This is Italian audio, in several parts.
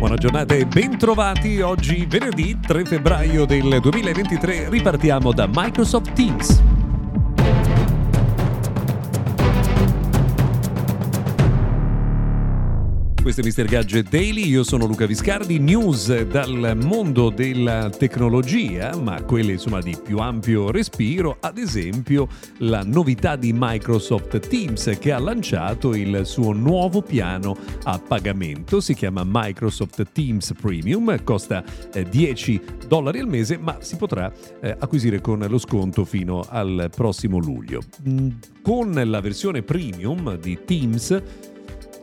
Buona giornata e bentrovati. Oggi venerdì 3 febbraio del 2023 ripartiamo da Microsoft Teams. Questo è Mr. Gadget Daily, io sono Luca Viscardi, news dal mondo della tecnologia, ma quelle insomma di più ampio respiro, ad esempio la novità di Microsoft Teams che ha lanciato il suo nuovo piano a pagamento, si chiama Microsoft Teams Premium, costa 10 eh, dollari al mese, ma si potrà eh, acquisire con lo sconto fino al prossimo luglio. Mm, con la versione premium di Teams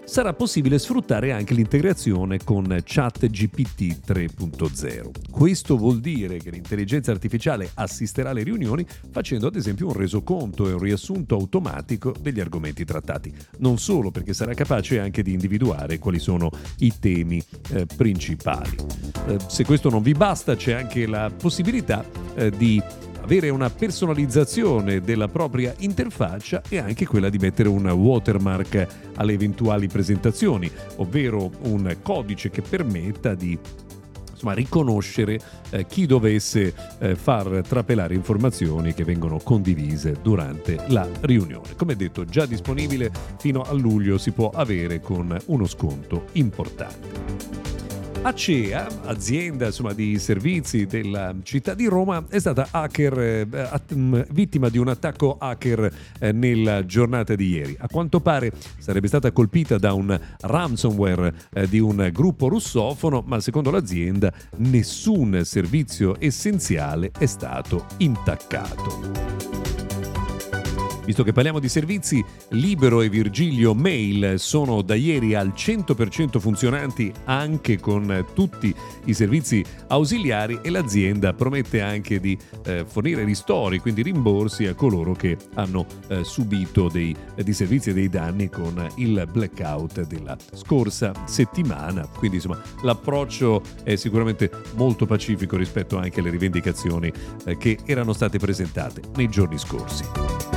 sarà possibile sfruttare anche l'integrazione con ChatGPT 3.0. Questo vuol dire che l'intelligenza artificiale assisterà alle riunioni facendo ad esempio un resoconto e un riassunto automatico degli argomenti trattati, non solo perché sarà capace anche di individuare quali sono i temi eh, principali. Eh, se questo non vi basta c'è anche la possibilità eh, di avere una personalizzazione della propria interfaccia e anche quella di mettere un watermark alle eventuali presentazioni, ovvero un codice che permetta di insomma, riconoscere eh, chi dovesse eh, far trapelare informazioni che vengono condivise durante la riunione. Come detto, già disponibile fino a luglio si può avere con uno sconto importante. Acea, azienda insomma, di servizi della città di Roma, è stata hacker, eh, mm, vittima di un attacco hacker eh, nella giornata di ieri. A quanto pare sarebbe stata colpita da un ransomware eh, di un gruppo russofono, ma secondo l'azienda nessun servizio essenziale è stato intaccato. Visto che parliamo di servizi, Libero e Virgilio Mail sono da ieri al 100% funzionanti anche con tutti i servizi ausiliari e l'azienda promette anche di eh, fornire ristori, quindi rimborsi a coloro che hanno eh, subito dei servizi e dei danni con il blackout della scorsa settimana. Quindi insomma l'approccio è sicuramente molto pacifico rispetto anche alle rivendicazioni eh, che erano state presentate nei giorni scorsi.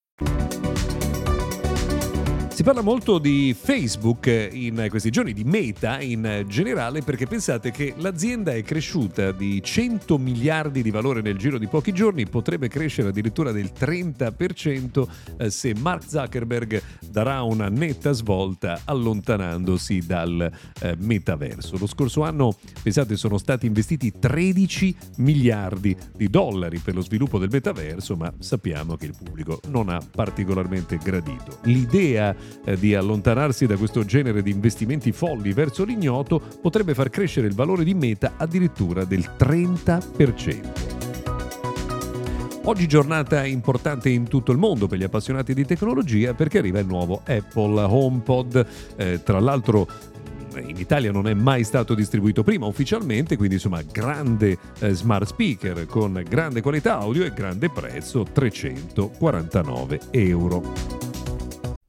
Si parla molto di Facebook in questi giorni, di Meta in generale, perché pensate che l'azienda è cresciuta di 100 miliardi di valore nel giro di pochi giorni, potrebbe crescere addirittura del 30% eh, se Mark Zuckerberg darà una netta svolta allontanandosi dal eh, metaverso. Lo scorso anno, pensate, sono stati investiti 13 miliardi di dollari per lo sviluppo del metaverso, ma sappiamo che il pubblico non ha particolarmente gradito. L'idea eh, di allontanarsi da questo genere di investimenti folli verso l'ignoto potrebbe far crescere il valore di Meta addirittura del 30%. Oggi giornata importante in tutto il mondo per gli appassionati di tecnologia perché arriva il nuovo Apple HomePod, eh, tra l'altro in Italia non è mai stato distribuito prima ufficialmente, quindi insomma grande eh, smart speaker con grande qualità audio e grande prezzo 349 euro.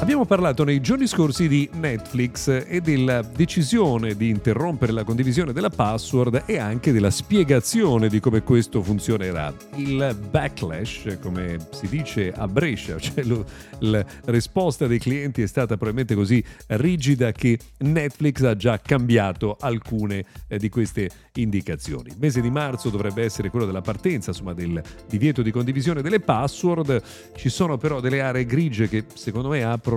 Abbiamo parlato nei giorni scorsi di Netflix e della decisione di interrompere la condivisione della password e anche della spiegazione di come questo funzionerà. Il backlash, come si dice a Brescia, cioè lo, la risposta dei clienti è stata probabilmente così rigida che Netflix ha già cambiato alcune eh, di queste indicazioni. Il mese di marzo dovrebbe essere quello della partenza, insomma, del divieto di condivisione delle password. Ci sono però delle aree grigie che secondo me aprono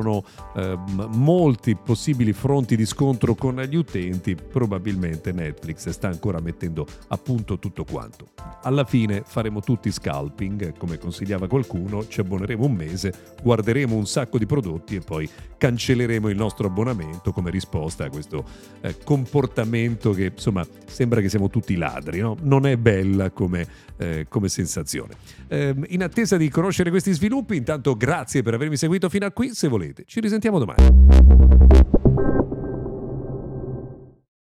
eh, molti possibili fronti di scontro con gli utenti. Probabilmente Netflix sta ancora mettendo a punto tutto quanto. Alla fine faremo tutti scalping, come consigliava qualcuno, ci abboneremo un mese, guarderemo un sacco di prodotti e poi cancelleremo il nostro abbonamento come risposta a questo eh, comportamento che insomma sembra che siamo tutti ladri, no? non è bella come, eh, come sensazione. Eh, in attesa di conoscere questi sviluppi, intanto grazie per avermi seguito fino a qui, se volete ci risentiamo domani.